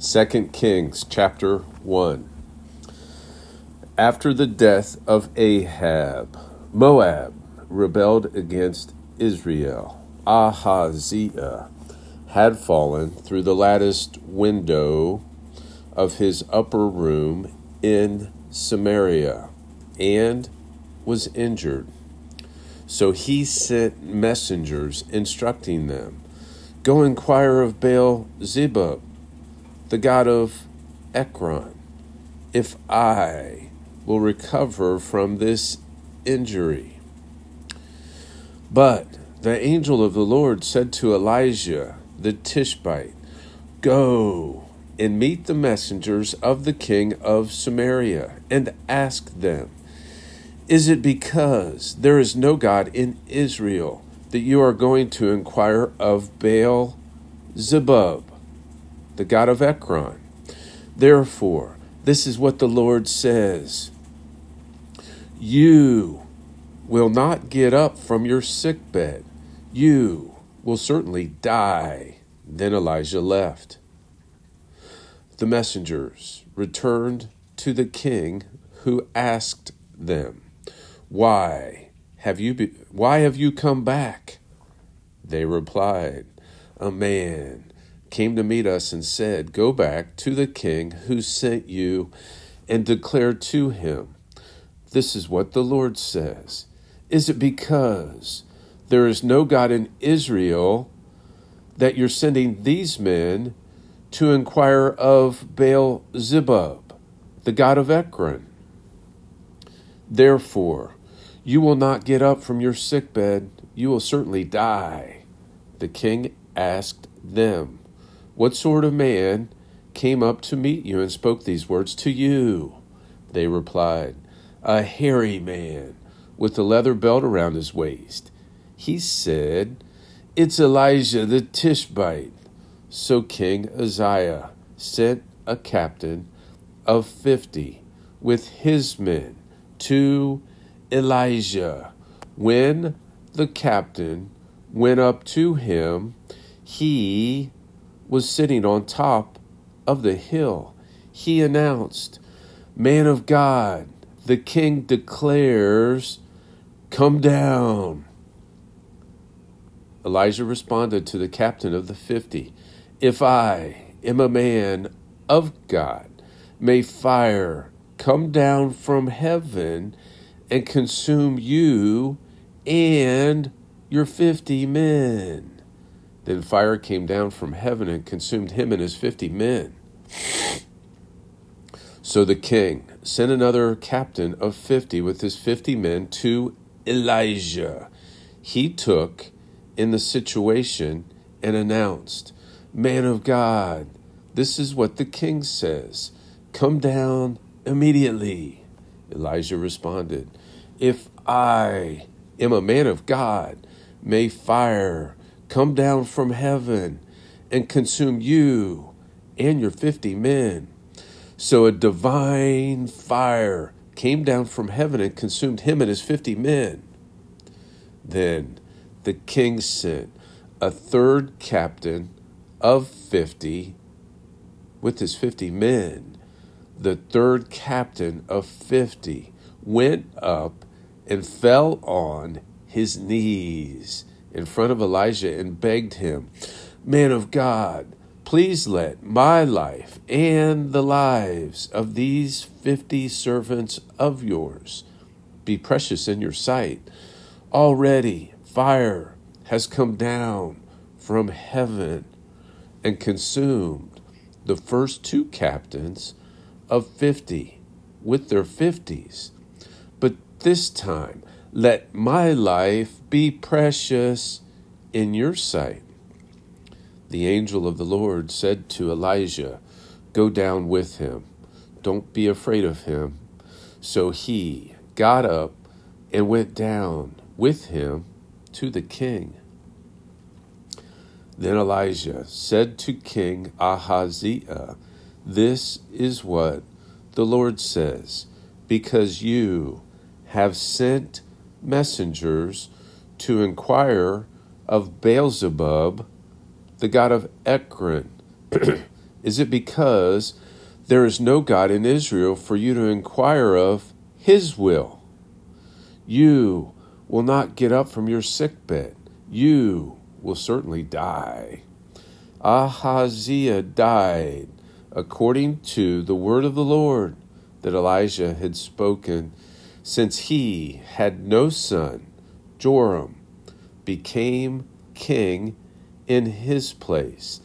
2 Kings chapter 1. After the death of Ahab, Moab rebelled against Israel. Ahaziah had fallen through the latticed window of his upper room in Samaria and was injured. So he sent messengers instructing them Go inquire of Baal Zebub the God of Ekron, if I will recover from this injury. But the angel of the Lord said to Elijah the Tishbite, Go and meet the messengers of the king of Samaria and ask them, Is it because there is no God in Israel that you are going to inquire of Baal Zebub? The God of Ekron. Therefore, this is what the Lord says You will not get up from your sick bed. You will certainly die. Then Elijah left. The messengers returned to the king, who asked them, Why have you, be- why have you come back? They replied, A man came to meet us and said, Go back to the king who sent you and declare to him, This is what the Lord says. Is it because there is no God in Israel that you're sending these men to inquire of Baal Zebub, the God of Ekron? Therefore, you will not get up from your sick bed, you will certainly die. The king asked them, what sort of man came up to meet you and spoke these words to you? They replied, A hairy man with a leather belt around his waist. He said, It's Elijah the Tishbite. So King Ahaziah sent a captain of fifty with his men to Elijah. When the captain went up to him, he was sitting on top of the hill. He announced, Man of God, the king declares, Come down. Elijah responded to the captain of the fifty, If I am a man of God, may fire come down from heaven and consume you and your fifty men. Then fire came down from heaven and consumed him and his fifty men. So the king sent another captain of fifty with his fifty men to Elijah. He took in the situation and announced, Man of God, this is what the king says Come down immediately. Elijah responded, If I am a man of God, may fire come down from heaven and consume you and your 50 men. So a divine fire came down from heaven and consumed him and his 50 men. Then the king sent a third captain of 50 with his 50 men. The third captain of 50 went up and fell on his knees in front of Elijah and begged him, Man of God, please let my life and the lives of these fifty servants of yours be precious in your sight. Already fire has come down from heaven and consumed the first two captains of fifty with their fifties. But this time let my life be precious in your sight. The angel of the Lord said to Elijah, Go down with him. Don't be afraid of him. So he got up and went down with him to the king. Then Elijah said to King Ahaziah, This is what the Lord says, because you have sent messengers to inquire of Beelzebub, the god of Ekron. Is it because there is no God in Israel for you to inquire of his will? You will not get up from your sick bed. You will certainly die. Ahaziah died according to the word of the Lord that Elijah had spoken, since he had no son. Joram became king in his place.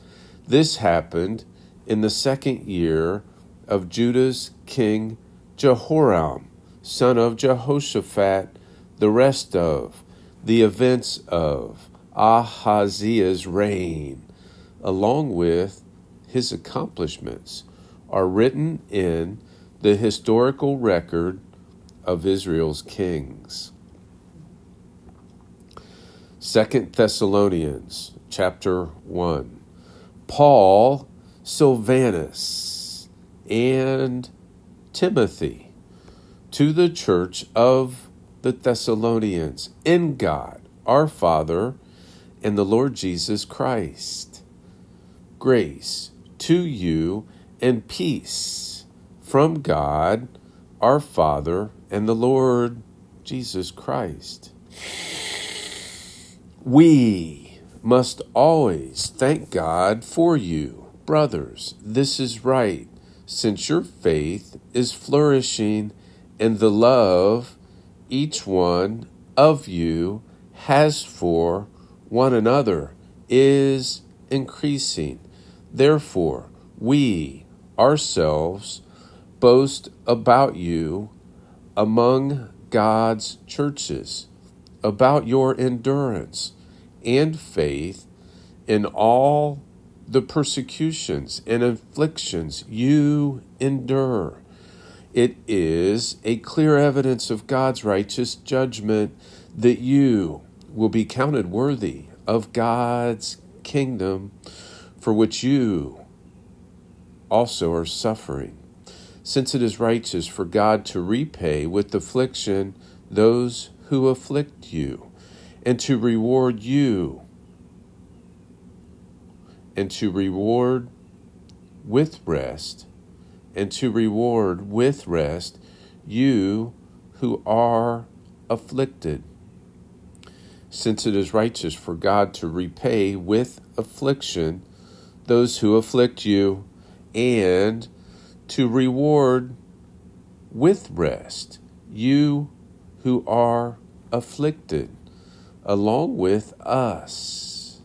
This happened in the second year of Judah's king Jehoram, son of Jehoshaphat, the rest of the events of Ahaziah's reign, along with his accomplishments, are written in the historical record of Israel's kings. Second Thessalonians chapter 1. Paul, Silvanus, and Timothy to the church of the Thessalonians in God, our Father, and the Lord Jesus Christ. Grace to you and peace from God, our Father, and the Lord Jesus Christ. We must always thank God for you, brothers. This is right, since your faith is flourishing and the love each one of you has for one another is increasing. Therefore, we ourselves boast about you among God's churches about your endurance and faith in all the persecutions and afflictions you endure. It is a clear evidence of God's righteous judgment that you will be counted worthy of God's kingdom for which you also are suffering, since it is righteous for God to repay with affliction those who afflict you, and to reward you, and to reward with rest, and to reward with rest you who are afflicted. Since it is righteous for God to repay with affliction those who afflict you, and to reward with rest you who are afflicted along with us.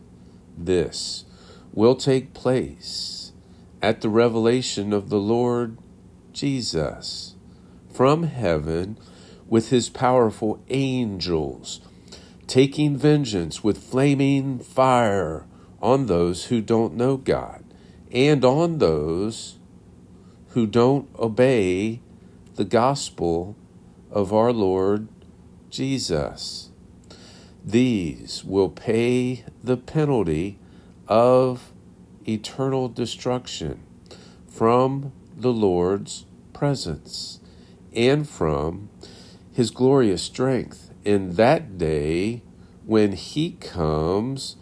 This will take place at the revelation of the Lord Jesus from heaven with his powerful angels, taking vengeance with flaming fire on those who don't know God and on those who don't obey the gospel of our Lord Jesus. These will pay the penalty of eternal destruction from the Lord's presence and from his glorious strength in that day when he comes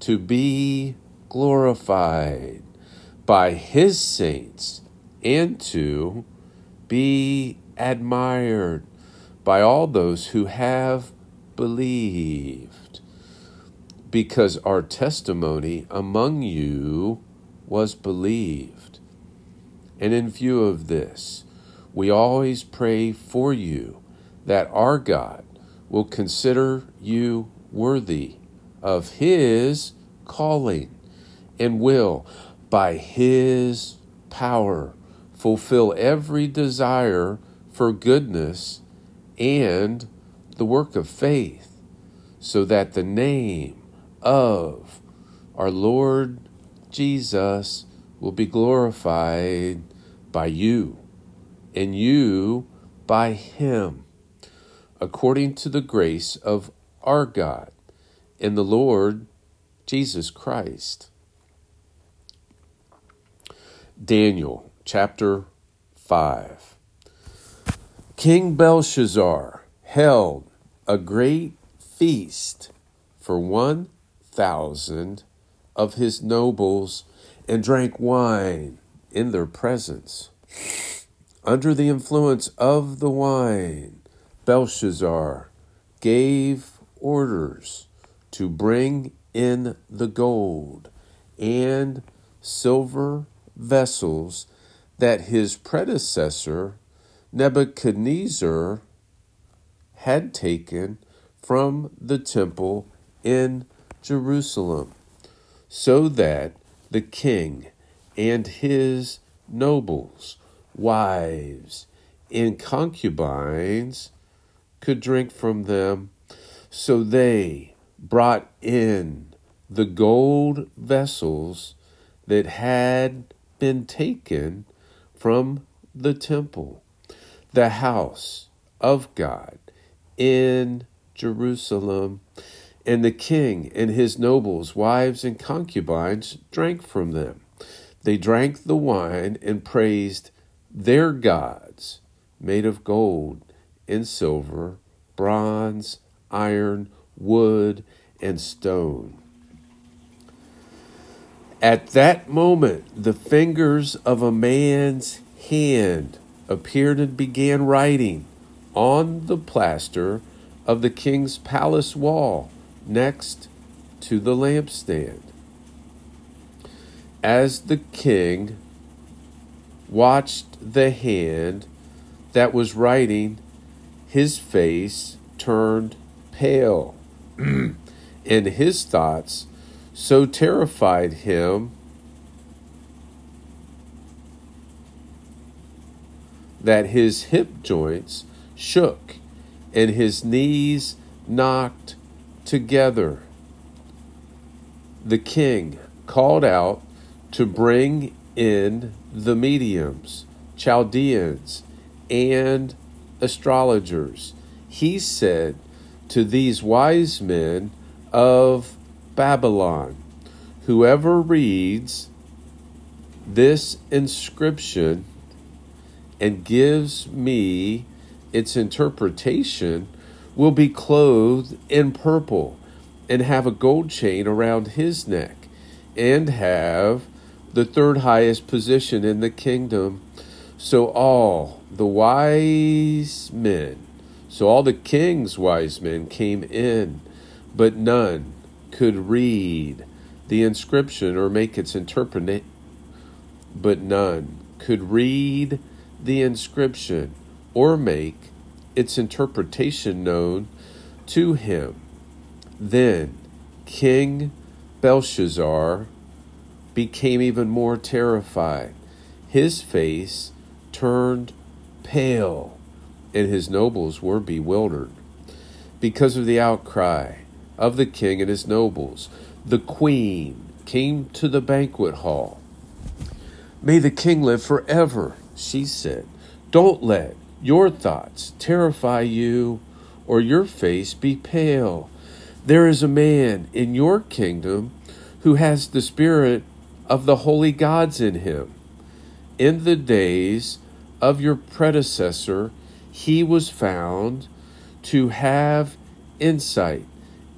to be glorified by his saints and to be admired by all those who have believed, because our testimony among you was believed. And in view of this, we always pray for you that our God will consider you worthy of His calling and will, by His power, fulfill every desire for goodness and the work of faith, so that the name of our Lord Jesus will be glorified by you, and you by him, according to the grace of our God and the Lord Jesus Christ. Daniel chapter 5. King Belshazzar held a great feast for 1,000 of his nobles and drank wine in their presence. Under the influence of the wine, Belshazzar gave orders to bring in the gold and silver vessels that his predecessor Nebuchadnezzar had taken from the temple in Jerusalem, so that the king and his nobles, wives, and concubines could drink from them. So they brought in the gold vessels that had been taken from the temple, the house of God in Jerusalem. And the king and his nobles, wives, and concubines drank from them. They drank the wine and praised their gods, made of gold and silver, bronze, iron, wood, and stone. At that moment, the fingers of a man's hand appeared and began writing on the plaster of the king's palace wall next to the lampstand. As the king watched the hand that was writing, his face turned pale, and his thoughts so terrified him that his hip joints shook and his knees knocked together. The king called out to bring in the mediums, Chaldeans, and astrologers. He said to these wise men of Babylon, Whoever reads this inscription and gives me its interpretation will be clothed in purple and have a gold chain around his neck and have the third highest position in the kingdom. So all the wise men, so all the king's wise men came in, but none could read the inscription or make its interpretation, but none could read the inscription or make its interpretation known to him. Then King Belshazzar became even more terrified. His face turned pale, and his nobles were bewildered. Because of the outcry of the king and his nobles, the queen came to the banquet hall. May the king live forever, she said. Don't let your thoughts terrify you or your face be pale. There is a man in your kingdom who has the spirit of the holy gods in him. In the days of your predecessor, he was found to have insight,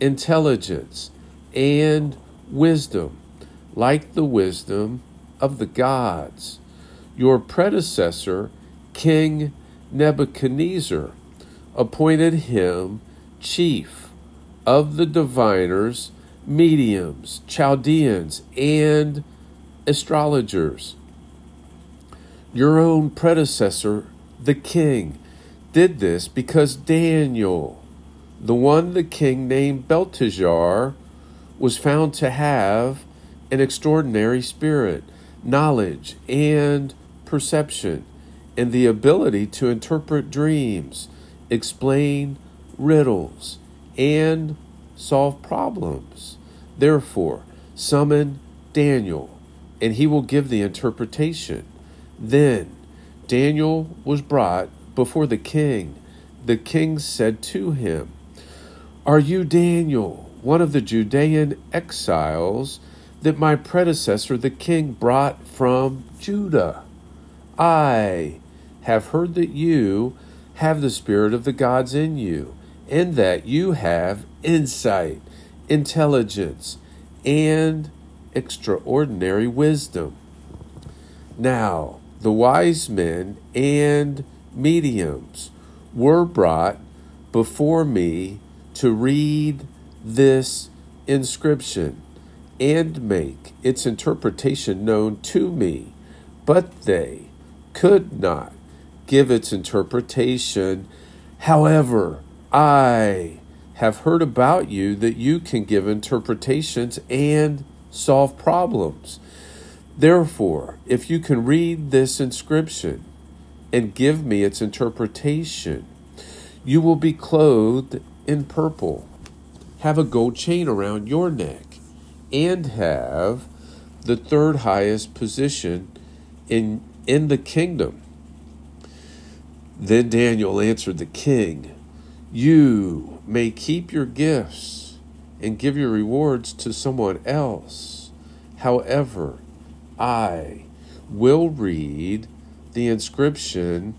intelligence, and wisdom, like the wisdom of the gods. Your predecessor, King Nebuchadnezzar, appointed him chief of the diviners, mediums, Chaldeans, and astrologers. Your own predecessor, the king, did this because Daniel, the one the king named Belteshazzar, was found to have an extraordinary spirit, knowledge, and perception, and the ability to interpret dreams, explain riddles, and solve problems. Therefore, summon Daniel, and he will give the interpretation. Then Daniel was brought before the king. The king said to him, Are you Daniel, one of the Judean exiles that my predecessor the king brought from Judah? I have heard that you have the spirit of the gods in you, and that you have insight, intelligence, and extraordinary wisdom. Now, the wise men and mediums were brought before me to read this inscription and make its interpretation known to me, but they could not give its interpretation. However, I have heard about you that you can give interpretations and solve problems. Therefore, if you can read this inscription and give me its interpretation, you will be clothed in purple, have a gold chain around your neck, and have the third highest position in, in the kingdom. Then Daniel answered the king, You may keep your gifts and give your rewards to someone else. However, I will read the inscription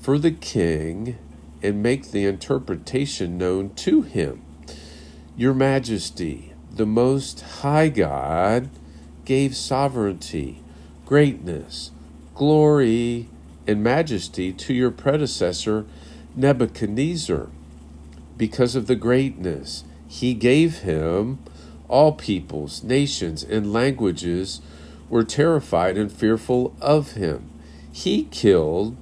for the king and make the interpretation known to him. Your Majesty, the Most High God, gave sovereignty, greatness, glory, and majesty to your predecessor Nebuchadnezzar. Because of the greatness he gave him, all peoples, nations, and languages were terrified and fearful of him. He killed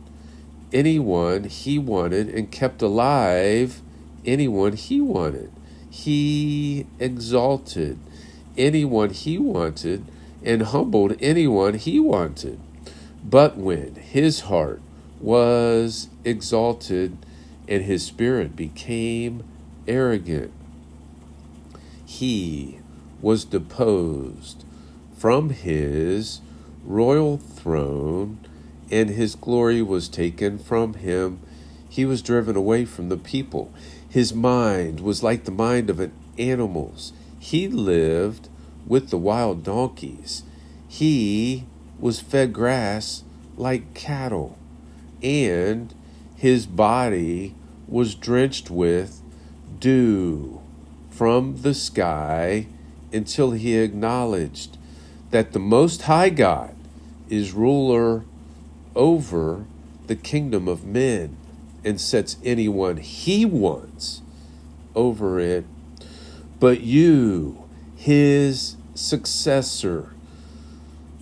anyone he wanted and kept alive anyone he wanted. He exalted anyone he wanted and humbled anyone he wanted. But when his heart was exalted and his spirit became arrogant, he was deposed from his royal throne and his glory was taken from him. He was driven away from the people. His mind was like the mind of an animal's. He lived with the wild donkeys. He was fed grass like cattle, and his body was drenched with dew from the sky until he acknowledged that the Most High God is ruler over the kingdom of men and sets anyone he wants over it. But you, his successor,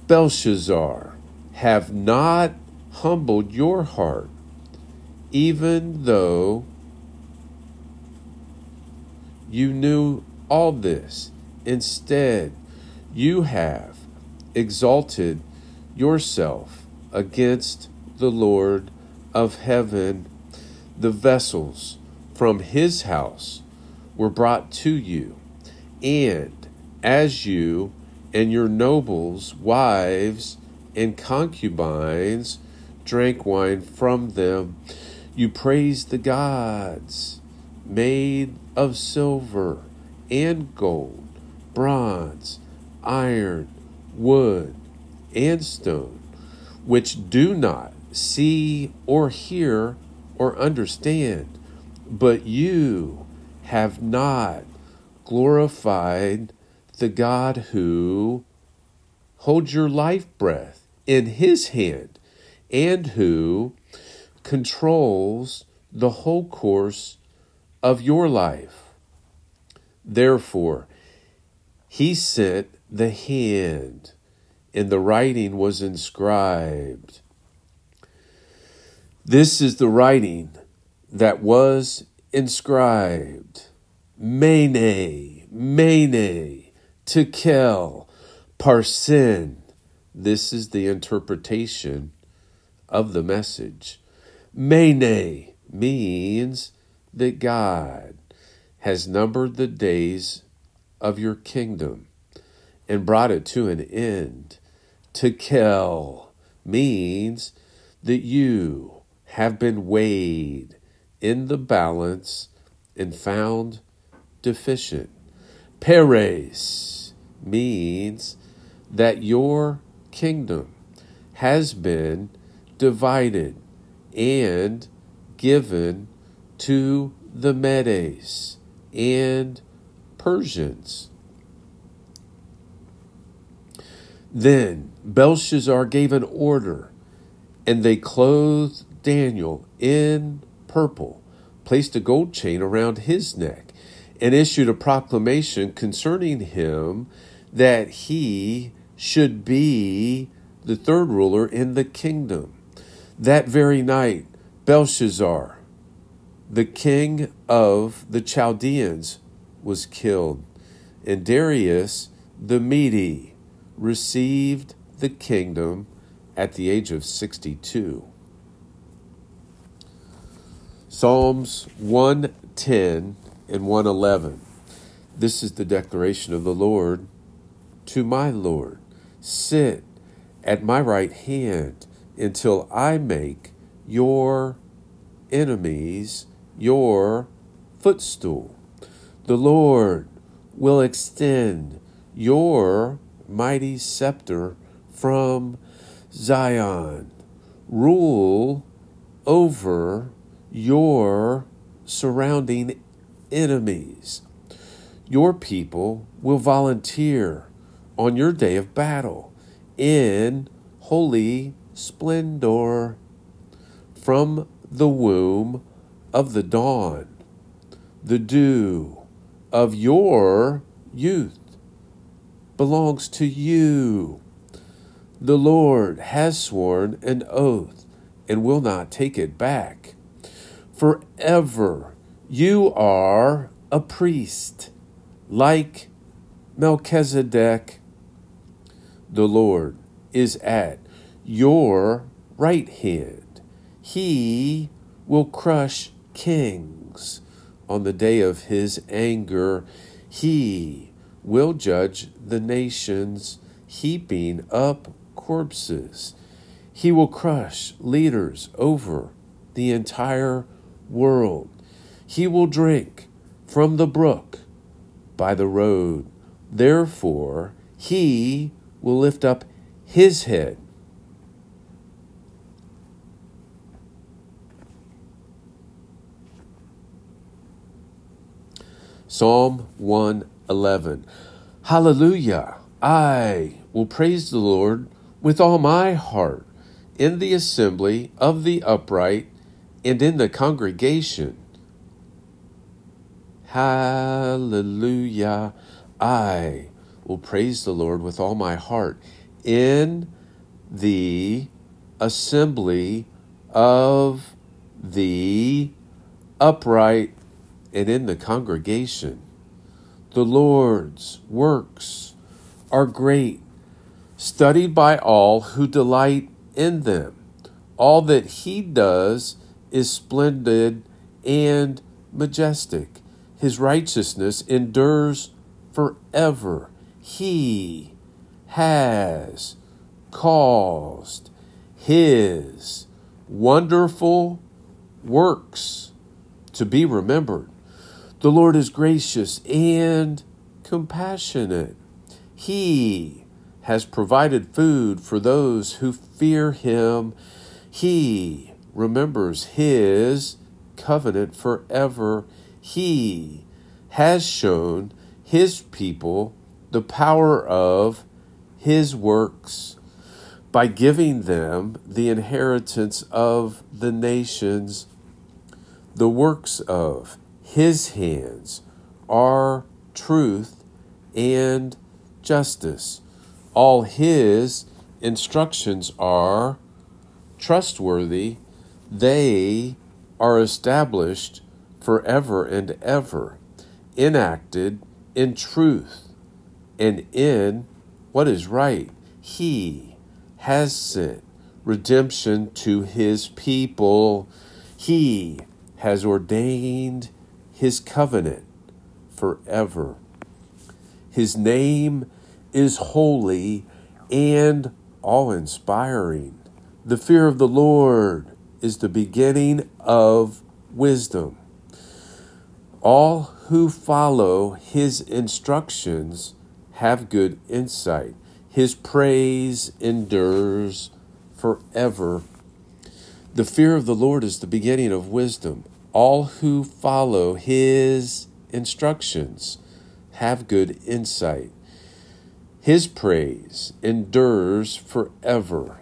Belshazzar, have not humbled your heart, even though you knew all this. Instead, you have exalted yourself against the Lord of heaven. The vessels from his house were brought to you, and as you and your nobles, wives, and concubines drank wine from them, you praised the gods made of silver and gold, bronze, iron, wood, and stone which do not see or hear or understand, but you have not glorified the God who holds your life breath in his hand and who controls the whole course of your life. Therefore, he sent the hand and the writing was inscribed. This is the writing that was inscribed. Mene, Mene, Tekel, Parsin. This is the interpretation of the message. Mene means that God has numbered the days of your kingdom and brought it to an end Tekel means that you have been weighed in the balance and found deficient. Peres means that your kingdom has been divided and given to the Medes and Persians. Then Belshazzar gave an order, and they clothed Daniel in purple, placed a gold chain around his neck, and issued a proclamation concerning him that he should be the third ruler in the kingdom. That very night, Belshazzar, the king of the Chaldeans, was killed, and Darius the Mede received the kingdom at the age of 62. Psalms 110 and 111. This is the declaration of the Lord to my Lord Sit at my right hand until I make your enemies your footstool. The Lord will extend your mighty scepter from Zion. Rule over your surrounding enemies. Your people will volunteer on your day of battle in holy splendor from the womb of the dawn, the dew of your youth belongs to you. The Lord has sworn an oath and will not take it back. Forever you are a priest, like Melchizedek. The Lord is at your right hand. He will crush kings on the day of his anger. He will judge the nations, heaping up corpses. He will crush leaders over the entire world. He will drink from the brook by the road. Therefore, he will lift up his head. Psalm 111. Hallelujah! I will praise the Lord with all my heart in the assembly of the upright and in the congregation. Hallelujah! I will praise the Lord with all my heart in the assembly of the upright and in the congregation. The Lord's works are great, studied by all who delight in them. All that He does is splendid and majestic. His righteousness endures forever. He has caused His wonderful works to be remembered. The Lord is gracious and compassionate. He has provided food for those who fear Him. He remembers His covenant forever. He has shown His people the power of His works by giving them the inheritance of the nations, the works of his hands are truth and justice. All his instructions are trustworthy. They are established forever and ever, enacted in truth and in what is right. He has sent redemption to his people. He has ordained his covenant forever. His name is holy and awe inspiring. The fear of the Lord is the beginning of wisdom. All who follow his instructions have good insight. His praise endures forever. The fear of the Lord is the beginning of wisdom. All who follow his instructions have good insight. His praise endures forever.